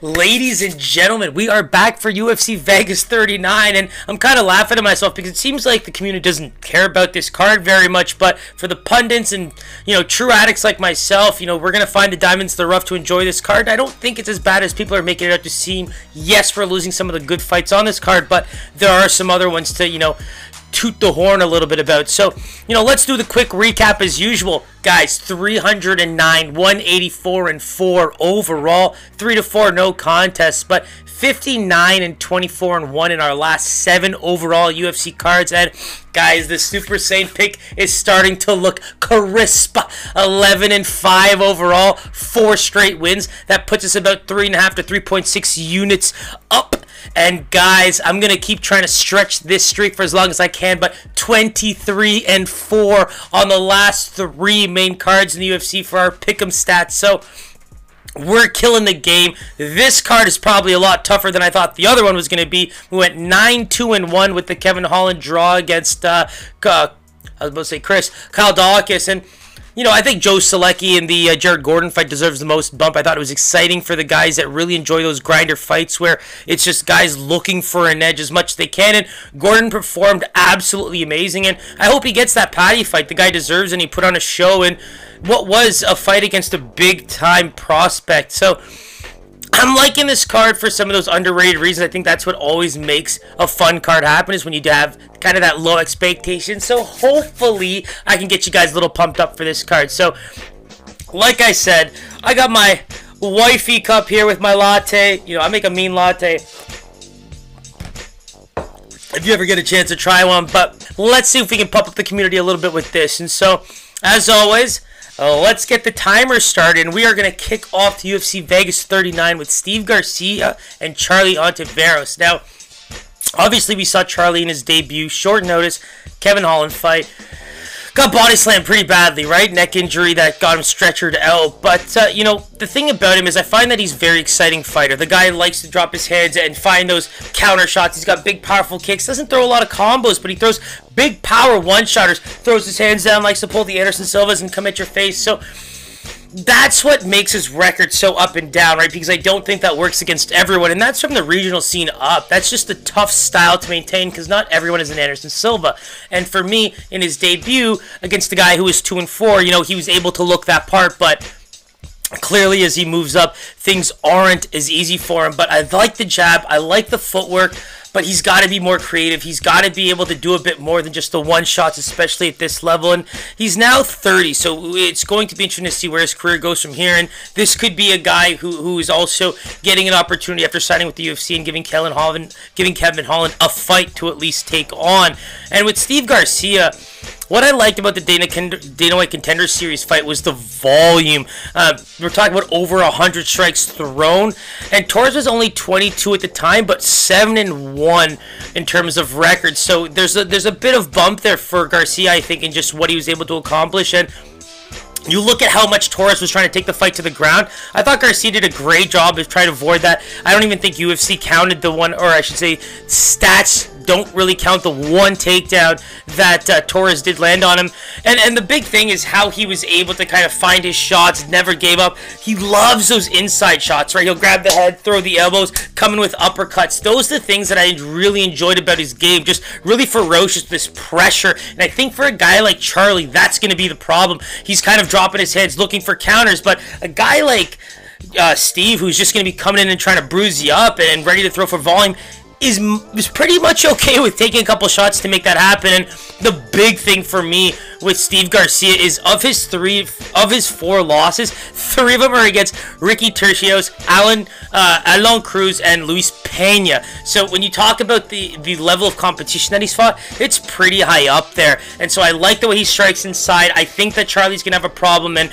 Ladies and gentlemen, we are back for UFC Vegas 39, and I'm kind of laughing at myself because it seems like the community doesn't care about this card very much. But for the pundits and you know true addicts like myself, you know we're gonna find the diamonds in the rough to enjoy this card. I don't think it's as bad as people are making it out to seem. Yes, we're losing some of the good fights on this card, but there are some other ones to you know toot the horn a little bit about. So, you know, let's do the quick recap as usual. Guys, 309, 184 and 4 overall, 3 to 4 no contests, but 59 and 24 and 1 in our last 7 overall UFC cards and guys, the Super Saiyan pick is starting to look crisp. 11 and 5 overall, 4 straight wins. That puts us about 3.5 to 3.6 units up and guys, I'm gonna keep trying to stretch this streak for as long as I can. But 23 and 4 on the last three main cards in the UFC for our pick'em stats. So we're killing the game. This card is probably a lot tougher than I thought the other one was going to be. We went 9 2 and 1 with the Kevin Holland draw against, uh, uh, I was about to say Chris, Kyle Daukaus. And you know, I think Joe Solecki and the uh, Jared Gordon fight deserves the most bump. I thought it was exciting for the guys that really enjoy those grinder fights where it's just guys looking for an edge as much as they can. And Gordon performed absolutely amazing. And I hope he gets that Paddy fight. The guy deserves and he put on a show and what was a fight against a big time prospect. So, I'm liking this card for some of those underrated reasons. I think that's what always makes a fun card happen is when you have kind of that low expectation. So hopefully I can get you guys a little pumped up for this card. So like I said, I got my wifey cup here with my latte. You know, I make a mean latte. If you ever get a chance to try one, but let's see if we can pump up the community a little bit with this. And so, as always, uh, let's get the timer started, and we are going to kick off the UFC Vegas 39 with Steve Garcia and Charlie Ontiveros. Now, obviously, we saw Charlie in his debut, short notice, Kevin Holland fight got body slammed pretty badly, right? Neck injury that got him stretchered out. But, uh, you know, the thing about him is I find that he's very exciting fighter. The guy likes to drop his heads and find those counter shots. He's got big, powerful kicks. Doesn't throw a lot of combos, but he throws big power one-shotters. Throws his hands down, likes to pull the Anderson Silvas and come at your face. So that's what makes his record so up and down, right? Because I don't think that works against everyone, and that's from the regional scene up. That's just a tough style to maintain because not everyone is an Anderson Silva. And for me, in his debut against the guy who was two and four, you know, he was able to look that part, but clearly as he moves up, things aren't as easy for him. But I like the jab, I like the footwork but he's got to be more creative. He's got to be able to do a bit more than just the one shots, especially at this level. And he's now 30, so it's going to be interesting to see where his career goes from here. And this could be a guy who, who is also getting an opportunity after signing with the UFC and giving Kevin Holland, giving Kevin Holland a fight to at least take on. And with Steve Garcia, what I liked about the Dana, Dana White Contender Series fight was the volume. Uh, we're talking about over 100 strikes thrown, and Torres was only 22 at the time, but 7 and 1 in terms of records. So there's a, there's a bit of bump there for Garcia, I think, in just what he was able to accomplish. And you look at how much Torres was trying to take the fight to the ground. I thought Garcia did a great job of trying to avoid that. I don't even think UFC counted the one, or I should say, stats don't really count the one takedown that uh, Torres did land on him. And and the big thing is how he was able to kind of find his shots, never gave up. He loves those inside shots, right? He'll grab the head, throw the elbows, coming with uppercuts. Those are the things that I really enjoyed about his game. Just really ferocious, this pressure. And I think for a guy like Charlie, that's going to be the problem. He's kind of dropping his heads, looking for counters. But a guy like uh, Steve, who's just going to be coming in and trying to bruise you up and ready to throw for volume, is is pretty much okay with taking a couple shots to make that happen. And the big thing for me with Steve Garcia is of his three of his four losses, three of them are against Ricky Turcios, Alan uh, Alon Cruz, and Luis Pena. So when you talk about the the level of competition that he's fought, it's pretty high up there. And so I like the way he strikes inside. I think that Charlie's gonna have a problem and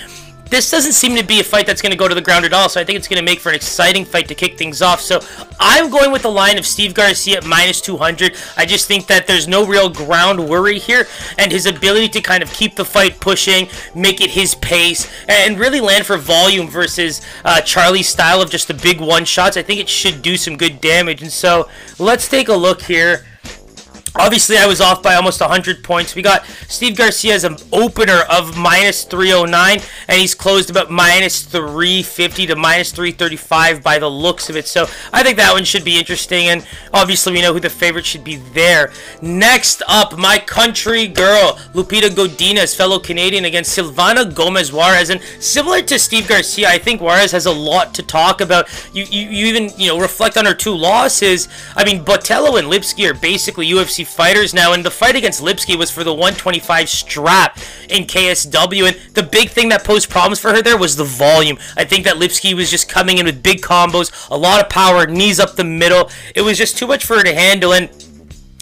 this doesn't seem to be a fight that's going to go to the ground at all, so I think it's going to make for an exciting fight to kick things off. So I'm going with the line of Steve Garcia at minus 200. I just think that there's no real ground worry here, and his ability to kind of keep the fight pushing, make it his pace, and really land for volume versus uh, Charlie's style of just the big one shots, I think it should do some good damage. And so let's take a look here Obviously, I was off by almost 100 points. We got Steve Garcia as an opener of minus 309, and he's closed about minus 350 to minus 335 by the looks of it. So I think that one should be interesting, and obviously we know who the favorite should be there. Next up, my country girl, Lupita Godinez, fellow Canadian, against Silvana Gomez Juarez. And similar to Steve Garcia, I think Juarez has a lot to talk about. You, you, you even, you know, reflect on her two losses. I mean, Botello and Lipski are basically UFC fighters now, and the fight against Lipski was for the 125 strap in KSW, and the big thing that posed problems for her there was the volume. I think that Lipski was just coming in with big combos, a lot of power, knees up the middle. It was just too much for her to handle, and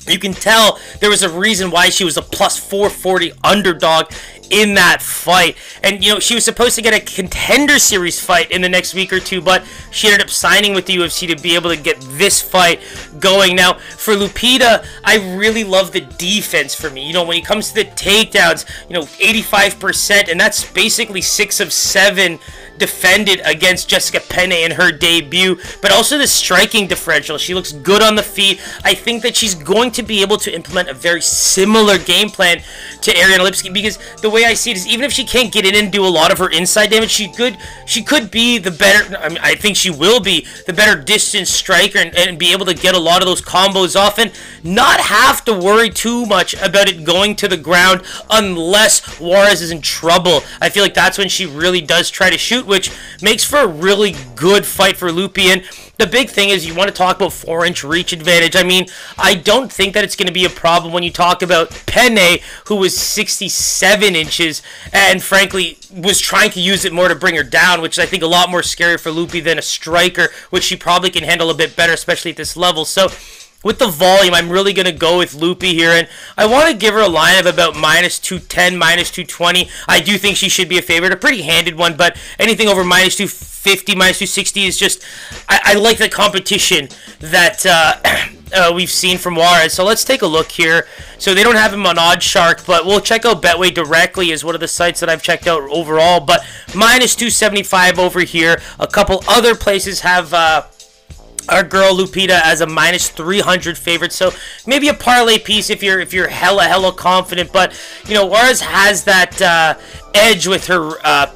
you can tell there was a reason why she was a plus 440 underdog in that fight. And, you know, she was supposed to get a contender series fight in the next week or two, but she ended up signing with the UFC to be able to get this fight going. Now, for Lupita, I really love the defense for me. You know, when it comes to the takedowns, you know, 85%, and that's basically six of seven defended against Jessica Penne in her debut, but also the striking differential. She looks good on the feet. I think that she's going to be able to implement a very similar game plan to Ariana Lipski because the way I see it is even if she can't get in and do a lot of her inside damage, she could she could be the better I mean I think she will be the better distance striker and, and be able to get a lot of those combos off and not have to worry too much about it going to the ground unless Juarez is in trouble. I feel like that's when she really does try to shoot, which makes for a really good fight for Lupian the big thing is you want to talk about four inch reach advantage. I mean, I don't think that it's going to be a problem when you talk about Penne, who was 67 inches and frankly was trying to use it more to bring her down, which is, I think, a lot more scary for Loopy than a striker, which she probably can handle a bit better, especially at this level. So, with the volume, I'm really going to go with Loopy here, and I want to give her a line of about minus 210, minus 220. I do think she should be a favorite, a pretty handed one, but anything over minus 250, minus 260 is just, I, I like the competition that uh, uh, we've seen from Juarez. So let's take a look here. So they don't have him on OddsShark, but we'll check out Betway directly is one of the sites that I've checked out overall, but minus 275 over here. A couple other places have... Uh, our girl Lupita as a minus 300 favorite. So maybe a parlay piece if you're if you're hella hella confident. But you know, Juarez has that uh, edge with her. Uh,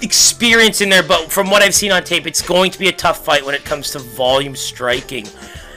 experience in there but from what I've seen on tape it's going to be a tough fight when it comes to volume striking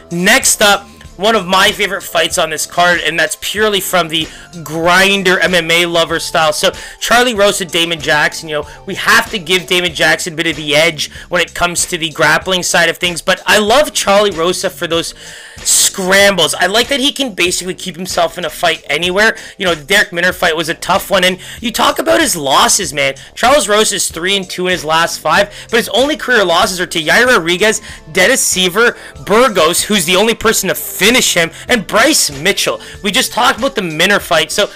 next up one of my favorite fights on this card, and that's purely from the grinder MMA lover style. So Charlie Rosa, Damon Jackson, you know, we have to give Damon Jackson a bit of the edge when it comes to the grappling side of things, but I love Charlie Rosa for those scrambles. I like that he can basically keep himself in a fight anywhere. You know, the Darrick Minner fight was a tough one, and you talk about his losses, man. Charles Rosa is 3 and 2 in his last five, but his only career losses are to Yair Rodriguez, Dennis Siver, Burgos, who's the only person to finish him, and Bryce Mitchell. We just talked about the Minner fight, so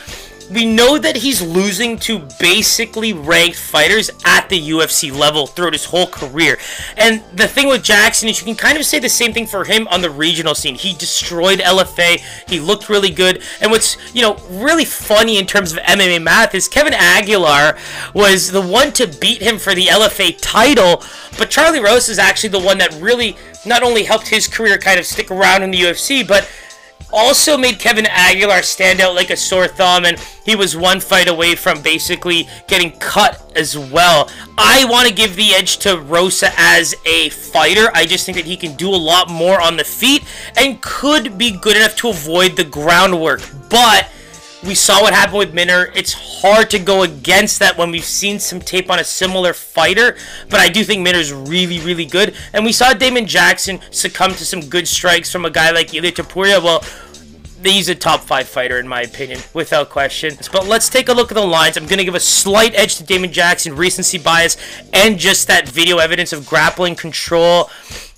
we know that he's losing to basically ranked fighters at the UFC level throughout his whole career. And the thing with Jackson is you can kind of say the same thing for him on the regional scene. He destroyed LFA. He looked really good. And what's, you know, really funny in terms of MMA math is Kevin Aguilar was the one to beat him for the LFA title, but Charlie Rose is actually the one that really not only helped his career kind of stick around in the UFC, but also made Kevin Aguilar stand out like a sore thumb, and he was one fight away from basically getting cut as well. I want to give the edge to Rosa as a fighter. I just think that he can do a lot more on the feet and could be good enough to avoid the groundwork. But we saw what happened with Minner. It's hard to go against that when we've seen some tape on a similar fighter, but I do think Minner's really, really good. And we saw Damon Jackson succumb to some good strikes from a guy like Ilia Topuria. Well, he's a top five fighter in my opinion, without question. But let's take a look at the lines. I'm going to give a slight edge to Damon Jackson, recency bias, and just that video evidence of grappling control.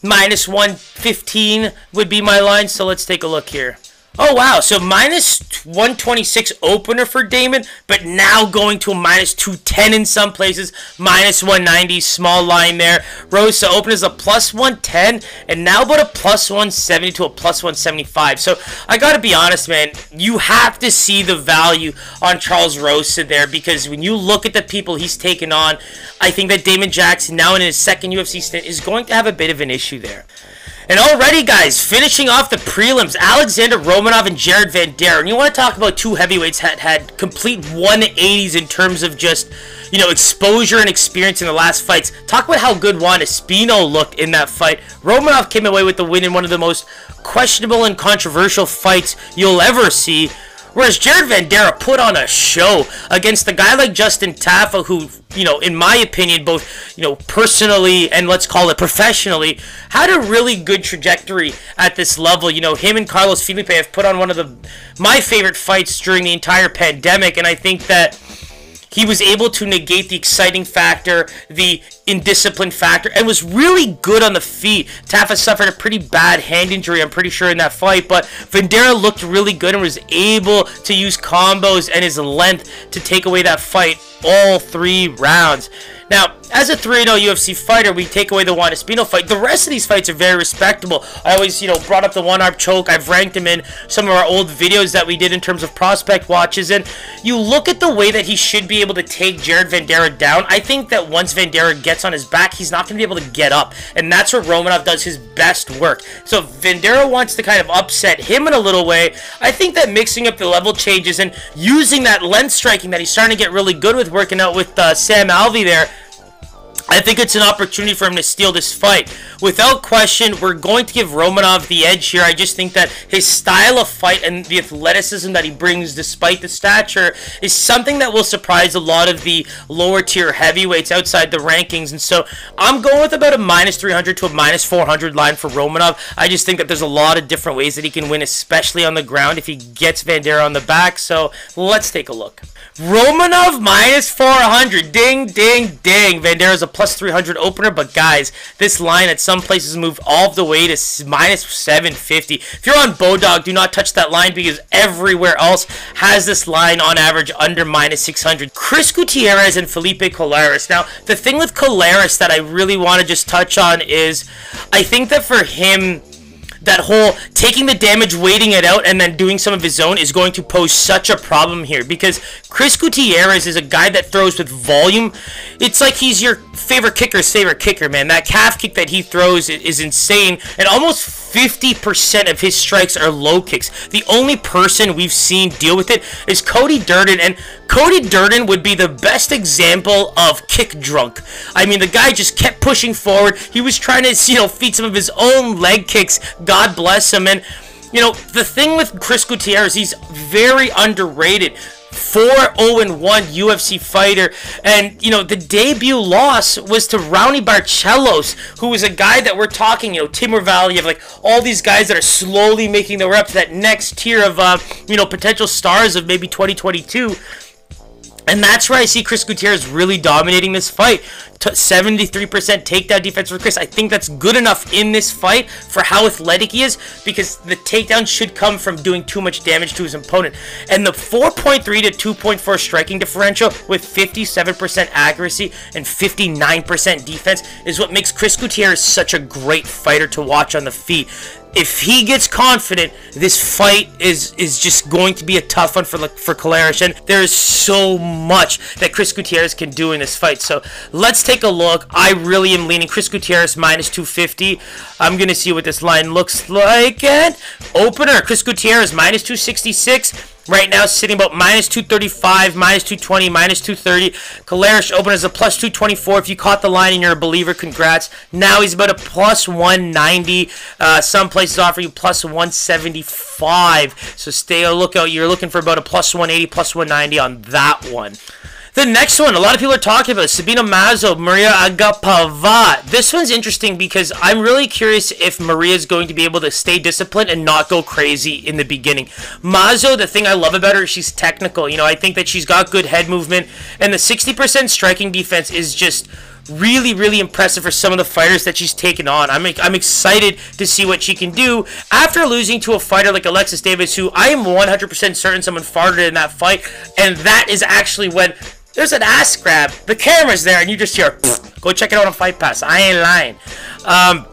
Minus 115 would be my line, so let's take a look here. Oh, wow. So minus 126 opener for Damon, but now going to a minus 210 in some places. Minus 190, small line there. Rosa open is a plus 110, and now about a plus 170 to a plus 175. So I got to be honest, man. You have to see the value on Charles Rosa there because when you look at the people he's taken on, I think that Damon Jackson, now in his second UFC stint, is going to have a bit of an issue there. And already, guys, finishing off the prelims, Alexander Romanov and Jared Vanderaa. And you want to talk about two heavyweights that had complete 180s in terms of just, you know, exposure and experience in the last fights. Talk about how good Juan Espino looked in that fight. Romanov came away with the win in one of the most questionable and controversial fights you'll ever see. Whereas Jared Vanderaa put on a show against a guy like Justin Tafa, who, you know, in my opinion, both, you know, personally and let's call it professionally, had a really good trajectory at this level. You know, him and Carlos Felipe have put on one of the my favorite fights during the entire pandemic, and I think that he was able to negate the exciting factor, the indiscipline factor, and was really good on the feet. Tafa suffered a pretty bad hand injury, I'm pretty sure, in that fight, but Vanderaa looked really good and was able to use combos and his length to take away that fight all three rounds. Now, as a 3-0 UFC fighter, we take away the Juan Espino fight. The rest of these fights are very respectable. I always, you know, brought up the one-arm choke. I've ranked him in some of our old videos that we did in terms of prospect watches. And you look at the way that he should be able to take Jared Vanderaa down. I think that once Vanderaa gets on his back, he's not going to be able to get up. And that's where Romanov does his best work. So if Vanderaa wants to kind of upset him in a little way, I think that mixing up the level changes and using that length striking that he's starting to get really good with working out with uh, Sam Alvey there I think it's an opportunity for him to steal this fight. Without question, we're going to give Romanov the edge here. I just think that his style of fight and the athleticism that he brings despite the stature is something that will surprise a lot of the lower tier heavyweights outside the rankings. And so I'm going with about a minus 300 to a minus 400 line for Romanov. I just think that there's a lot of different ways that he can win, especially on the ground if he gets Vanderaa on the back. So let's take a look. Romanov minus 400. Ding, ding, ding. Vanderaa's a plus 300 opener, but guys, this line at some places moved all the way to minus 750. If you're on Bodog, do not touch that line because everywhere else has this line on average under minus 600. Chris Gutierrez and Felipe Colares. Now, the thing with Colares that I really want to just touch on is I think that for him that whole taking the damage, waiting it out, and then doing some of his own is going to pose such a problem here because Chris Gutierrez is a guy that throws with volume. It's like he's your favorite kicker's favorite kicker, man. That calf kick that he throws is insane, and almost 50% of his strikes are low kicks. The only person we've seen deal with it is Cody Durden, and Cody Durden would be the best example of kick drunk. I mean, the guy just kept pushing forward. He was trying to, you know, feed some of his own leg kicks. God bless him. And, you know, the thing with Chris Gutierrez, he's very underrated. 4-0-1 UFC fighter. And, you know, the debut loss was to Raoni Barcelos, who was a guy that we're talking, you know, Timur Valiev, you have like all these guys that are slowly making their way up to that next tier of, uh, you know, potential stars of maybe 2022. And that's where I see Chris Gutierrez really dominating this fight. 73% takedown defense for Chris. I think that's good enough in this fight for how athletic he is because the takedown should come from doing too much damage to his opponent. And the 4.3 to 2.4 striking differential with 57% accuracy and 59% defense is what makes Chris Gutierrez such a great fighter to watch on the feet if he gets confident, this fight is is just going to be a tough one for for Colares, and there is so much that Chris Gutierrez can do in this fight. So let's take a look. I really am leaning Chris Gutierrez minus 250. I'm gonna see what this line looks like. And opener, Chris Gutierrez minus 266. Right now, sitting about minus 235, minus 220, minus 230. Colares open as a plus 224. If you caught the line and you're a believer, congrats. Now he's about a plus 190. Uh, some places offer you plus 175. So stay a lookout. You're looking for about a plus 180, plus 190 on that one. The next one, a lot of people are talking about Sabina Mazo, Maria Agapova. This one's interesting because I'm really curious if Maria is going to be able to stay disciplined and not go crazy in the beginning. Mazo, the thing I love about her, she's technical. You know, I think that she's got good head movement, and the 60% striking defense is just really, really impressive for some of the fighters that she's taken on. I'm, I'm excited to see what she can do after losing to a fighter like Alexis Davis, who I am 100% certain someone farted in that fight, and that is actually when there's an ass grab. The camera's there, and you just hear, go check it out on Fight Pass. I ain't lying. Um,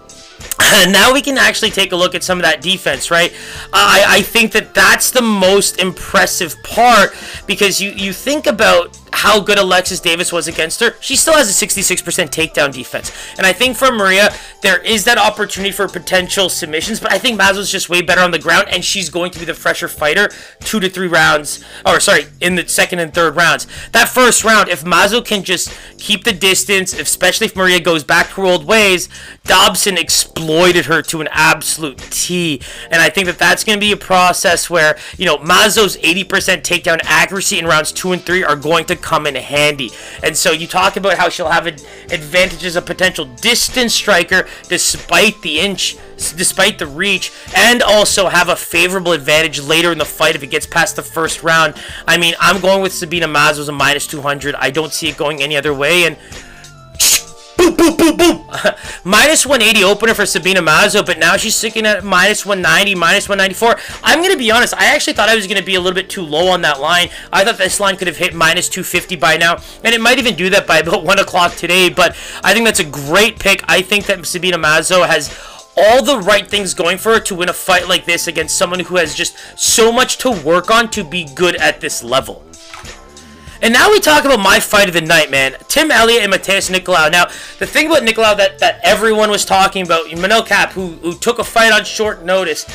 now we can actually take a look at some of that defense, right? I, I think that that's the most impressive part because you, you think about how good Alexis Davis was against her, she still has a 66% takedown defense. And I think for Maria, there is that opportunity for potential submissions, but I think Mazo's just way better on the ground, and she's going to be the fresher fighter two to three rounds, or sorry, in the second and third rounds. That first round, if Mazo can just keep the distance, especially if Maria goes back to her old ways, Dobson exploited her to an absolute T. And I think that that's going to be a process where, you know, Mazo's 80% takedown accuracy in rounds two and three are going to come in handy. And so you talk about how she'll have advantages of potential distance striker despite the inch, despite the reach, and also have a favorable advantage later in the fight if it gets past the first round. I mean, I'm going with Sabina Mazo as a minus 200. I don't see it going any other way. And boom, boom, boom, minus 180 opener for Sabina Mazo, but now she's sticking at minus 190, minus 194. I'm going to be honest, I actually thought I was going to be a little bit too low on that line. I thought this line could have hit minus 250 by now, and it might even do that by about 1 o'clock today, but I think that's a great pick. I think that Sabina Mazo has all the right things going for her to win a fight like this against someone who has just so much to work on to be good at this level. And now we talk about my fight of the night, man. Tim Elliott and Matheus Nicolau. Now, the thing about Nicolau that, that everyone was talking about, Manel Kape, who, who took a fight on short notice,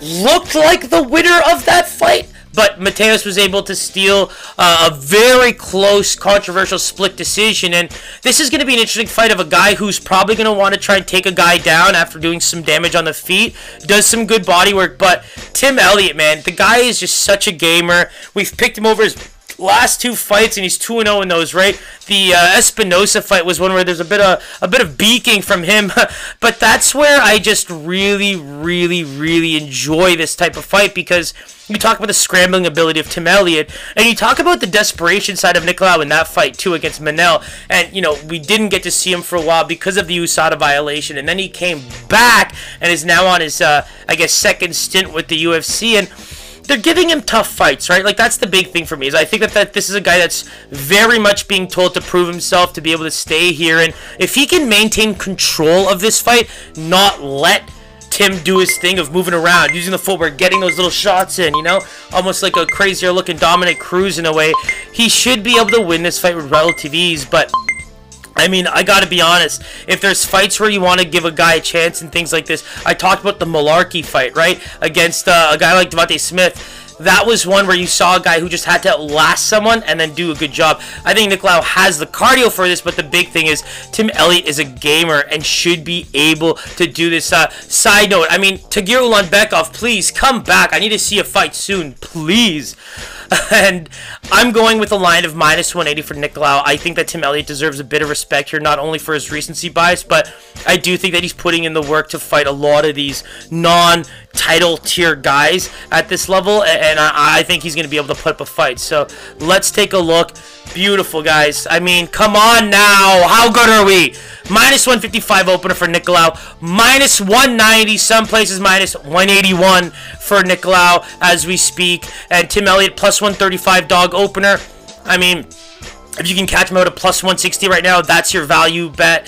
looked like the winner of that fight. But Matheus was able to steal uh, a very close, controversial split decision. And this is going to be an interesting fight of a guy who's probably going to want to try and take a guy down after doing some damage on the feet. Does some good body work. But Tim Elliott, man, the guy is just such a gamer. We've picked him over his last two fights, and he's two and zero oh in those. Right, the uh, Espinosa fight was one where there's a bit of a bit of beaking from him, but that's where I just really, really, really enjoy this type of fight because you talk about the scrambling ability of Tim Elliott, and you talk about the desperation side of Nicolau in that fight too against Manel. And you know we didn't get to see him for a while because of the USADA violation, and then he came back and is now on his, uh, I guess, second stint with the UFC and they're giving him tough fights, right? Like that's the big thing for me. Is I think that, that this is a guy that's very much being told to prove himself to be able to stay here, and if he can maintain control of this fight, not let Tim do his thing of moving around, using the footwork, getting those little shots in, you know? Almost like a crazier looking Dominick Cruz in a way. He should be able to win this fight with relative ease, but I mean, I gotta be honest. If there's fights where you want to give a guy a chance and things like this, I talked about the Mullarkey fight, right? Against uh, a guy like Devonte Smith. That was one where you saw a guy who just had to outlast someone and then do a good job. I think Nicolau has the cardio for this, but the big thing is Tim Elliott is a gamer and should be able to do this. Uh, side note, I mean, Tagir Ulanbekov, please come back. I need to see a fight soon, please. and I'm going with a line of minus 180 for Nicolau. I think that Tim Elliott deserves a bit of respect here, not only for his recency bias, but I do think that he's putting in the work to fight a lot of these non title tier guys at this level, and I, I think he's going to be able to put up a fight. So let's take a look. Beautiful, guys. I mean, come on now. How good are we? Minus 155 opener for Nicolau. Minus 190. Some places minus 181 for Nicolau as we speak. And Tim Elliott plus 135 dog opener. I mean, if you can catch him out at plus 160 right now, that's your value bet.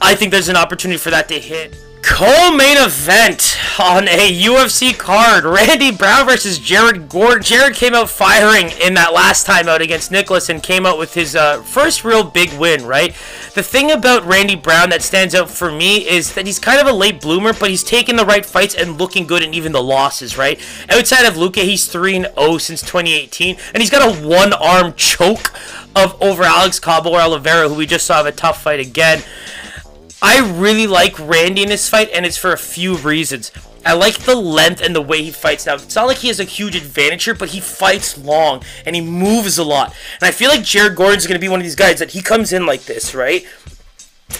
I think there's an opportunity for that to hit. Co-main event on a UFC card. Randy Brown versus Jared Gordon. Jared came out firing in that last time out against Nicholas and came out with his uh, first real big win, right? The thing about Randy Brown that stands out for me is that he's kind of a late bloomer, but he's taking the right fights and looking good in even the losses, right? Outside of Luca, he's 3-0 since 2018, and he's got a one-arm choke of over Alex Cabo or Oliveira, who we just saw have a tough fight again. I really like Randy in this fight, and it's for a few reasons. I like the length and the way he fights now. It's not like he has a huge advantage here, but he fights long and he moves a lot. And I feel like Jared Gordon's going to be one of these guys that he comes in like this, right?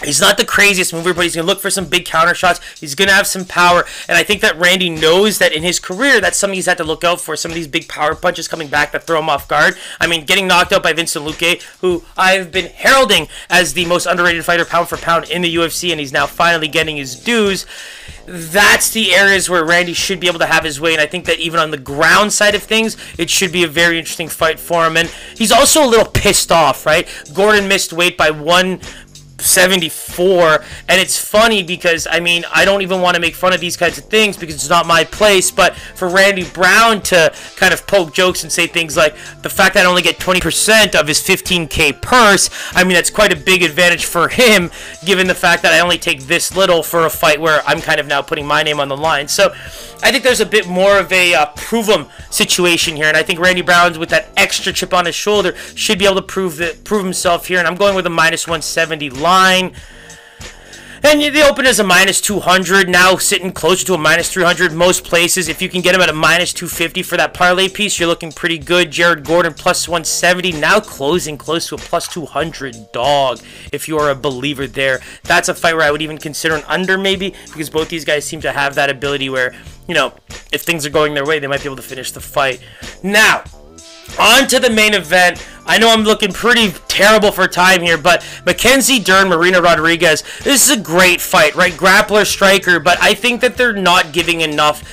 He's not the craziest mover, but he's going to look for some big counter shots. He's going to have some power. And I think that Randy knows that in his career, that's something he's had to look out for. Some of these big power punches coming back that throw him off guard. I mean, getting knocked out by Vicente Luque, who I've been heralding as the most underrated fighter pound for pound in the UFC, and he's now finally getting his dues. That's the areas where Randy should be able to have his way. And I think that even on the ground side of things, it should be a very interesting fight for him. And he's also a little pissed off, right? Gordon missed weight by one 74 and it's funny because i mean i don't even want to make fun of these kinds of things because it's not my place but for randy brown to kind of poke jokes and say things like the fact that i only get 20% of his 15k purse i mean that's quite a big advantage for him given the fact that i only take this little for a fight where i'm kind of now putting my name on the line so I think there's a bit more of a uh, prove him situation here, and I think Randy Brown's with that extra chip on his shoulder should be able to prove that prove himself here. And I'm going with a minus 170 line. And the open is a minus 200, now sitting closer to a minus 300 most places. If you can get him at a minus 250 for that parlay piece, you're looking pretty good. Jared Gordon plus 170, now closing close to a plus 200 dog if you are a believer there. That's a fight where I would even consider an under maybe because both these guys seem to have that ability where, you know, if things are going their way, they might be able to finish the fight. Now, on to the main event. I know I'm looking pretty terrible for time here, but Mackenzie Dern, Marina Rodriguez, this is a great fight, right? Grappler, striker, but I think that they're not giving enough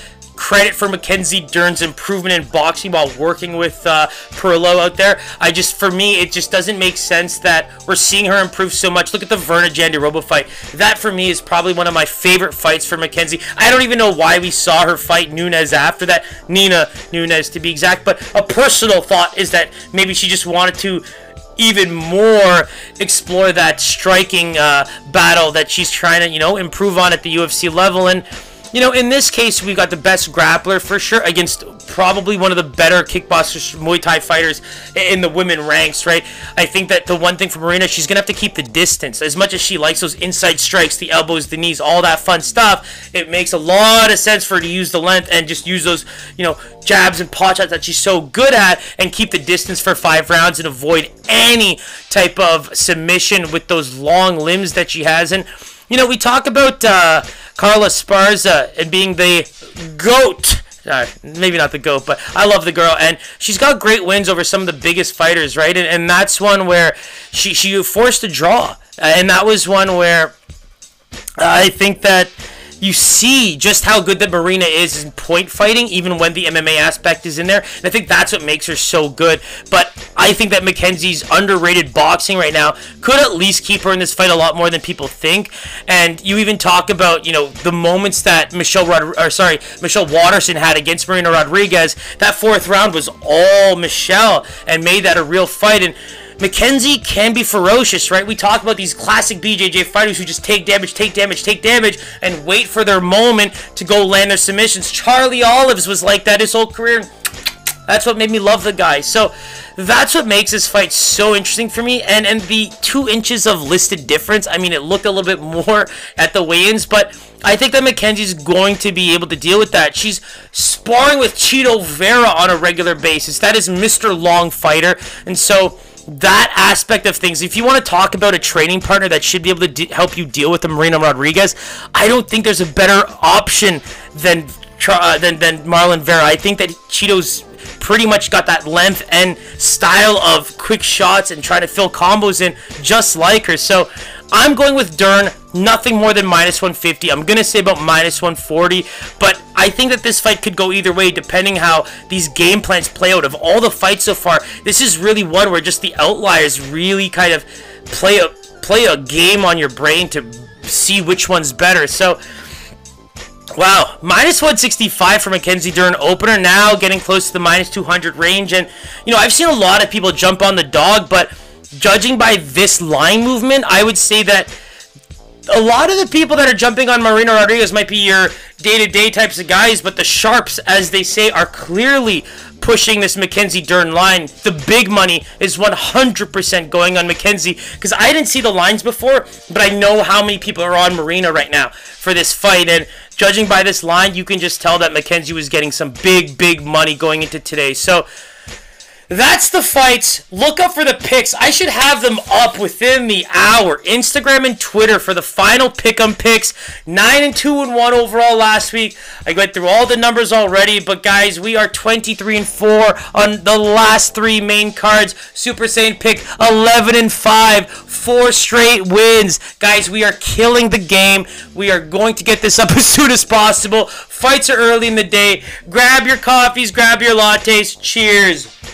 credit for Mackenzie Dern's improvement in boxing while working with uh, Parillo out there. I just, for me, it just doesn't make sense that we're seeing her improve so much. Look at the Virna Jandiroba fight. That, for me, is probably one of my favorite fights for Mackenzie. I don't even know why we saw her fight Nunes after that. Nina Nunes, to be exact. But a personal thought is that maybe she just wanted to even more explore that striking uh, battle that she's trying to, you know, improve on at the UFC level. And you know, in this case, we got the best grappler for sure against probably one of the better kickboxers, Muay Thai fighters in the women ranks, right? I think that the one thing for Marina, she's going to have to keep the distance. As much as she likes those inside strikes, the elbows, the knees, all that fun stuff, it makes a lot of sense for her to use the length and just use those, you know, jabs and pot shots that she's so good at and keep the distance for five rounds and avoid any type of submission with those long limbs that she has. And, you know, we talk about uh, Carla Esparza and being the GOAT. Uh, maybe not the GOAT, but I love the girl. And she's got great wins over some of the biggest fighters, right? And, and that's one where she, she forced a draw. Uh, and that was one where I think that you see just how good that Marina is in point fighting, even when the MMA aspect is in there. And I think that's what makes her so good. But I think that Mackenzie's underrated boxing right now could at least keep her in this fight a lot more than people think. And you even talk about, you know, the moments that Michelle Rod- or sorry, Michelle Waterson had against Marina Rodriguez. That fourth round was all Michelle and made that a real fight. And Mackenzie can be ferocious, right? We talk about these classic BJJ fighters who just take damage, take damage, take damage, and wait for their moment to go land their submissions. Charlie Oliveira was like that his whole career. That's what made me love the guy. So that's what makes this fight so interesting for me. And and the two inches of listed difference, I mean, it looked a little bit more at the weigh-ins, but I think that Mackenzie's going to be able to deal with that. She's sparring with Chito Vera on a regular basis. That is Mr. Long Fighter. And so that aspect of things. If you want to talk about a training partner that should be able to de- help you deal with the Marina Rodriguez, I don't think there's a better option than uh, than than Marlon Vera. I think that Chito's pretty much got that length and style of quick shots and trying to fill combos in just like her. So I'm going with Dern, nothing more than minus 150. I'm going to say about minus 140, but I think that this fight could go either way depending how these game plans play out. Of all the fights so far, this is really one where just the outliers really kind of play a play a game on your brain to see which one's better. So Wow, minus 165 for Mackenzie Dern opener, now getting close to the minus 200 range. And, you know, I've seen a lot of people jump on the dog, but judging by this line movement, I would say that a lot of the people that are jumping on Marina Rodriguez might be your day-to-day types of guys, but the sharps, as they say, are clearly pushing this Mackenzie Dern line. The big money is 100% going on Mackenzie because I didn't see the lines before, but I know how many people are on Marina right now for this fight. And judging by this line, you can just tell that Mackenzie was getting some big, big money going into today. So that's the fights. Look up for the picks. I should have them up within the hour. Instagram and Twitter for the final pick'em picks. Nine and two and one overall last week. I went through all the numbers already, but guys, we are 23 and four on the last three main cards. Super Saiyan pick 11 and five, four straight wins. Guys, we are killing the game. We are going to get this up as soon as possible. Fights are early in the day. Grab your coffees, grab your lattes. Cheers.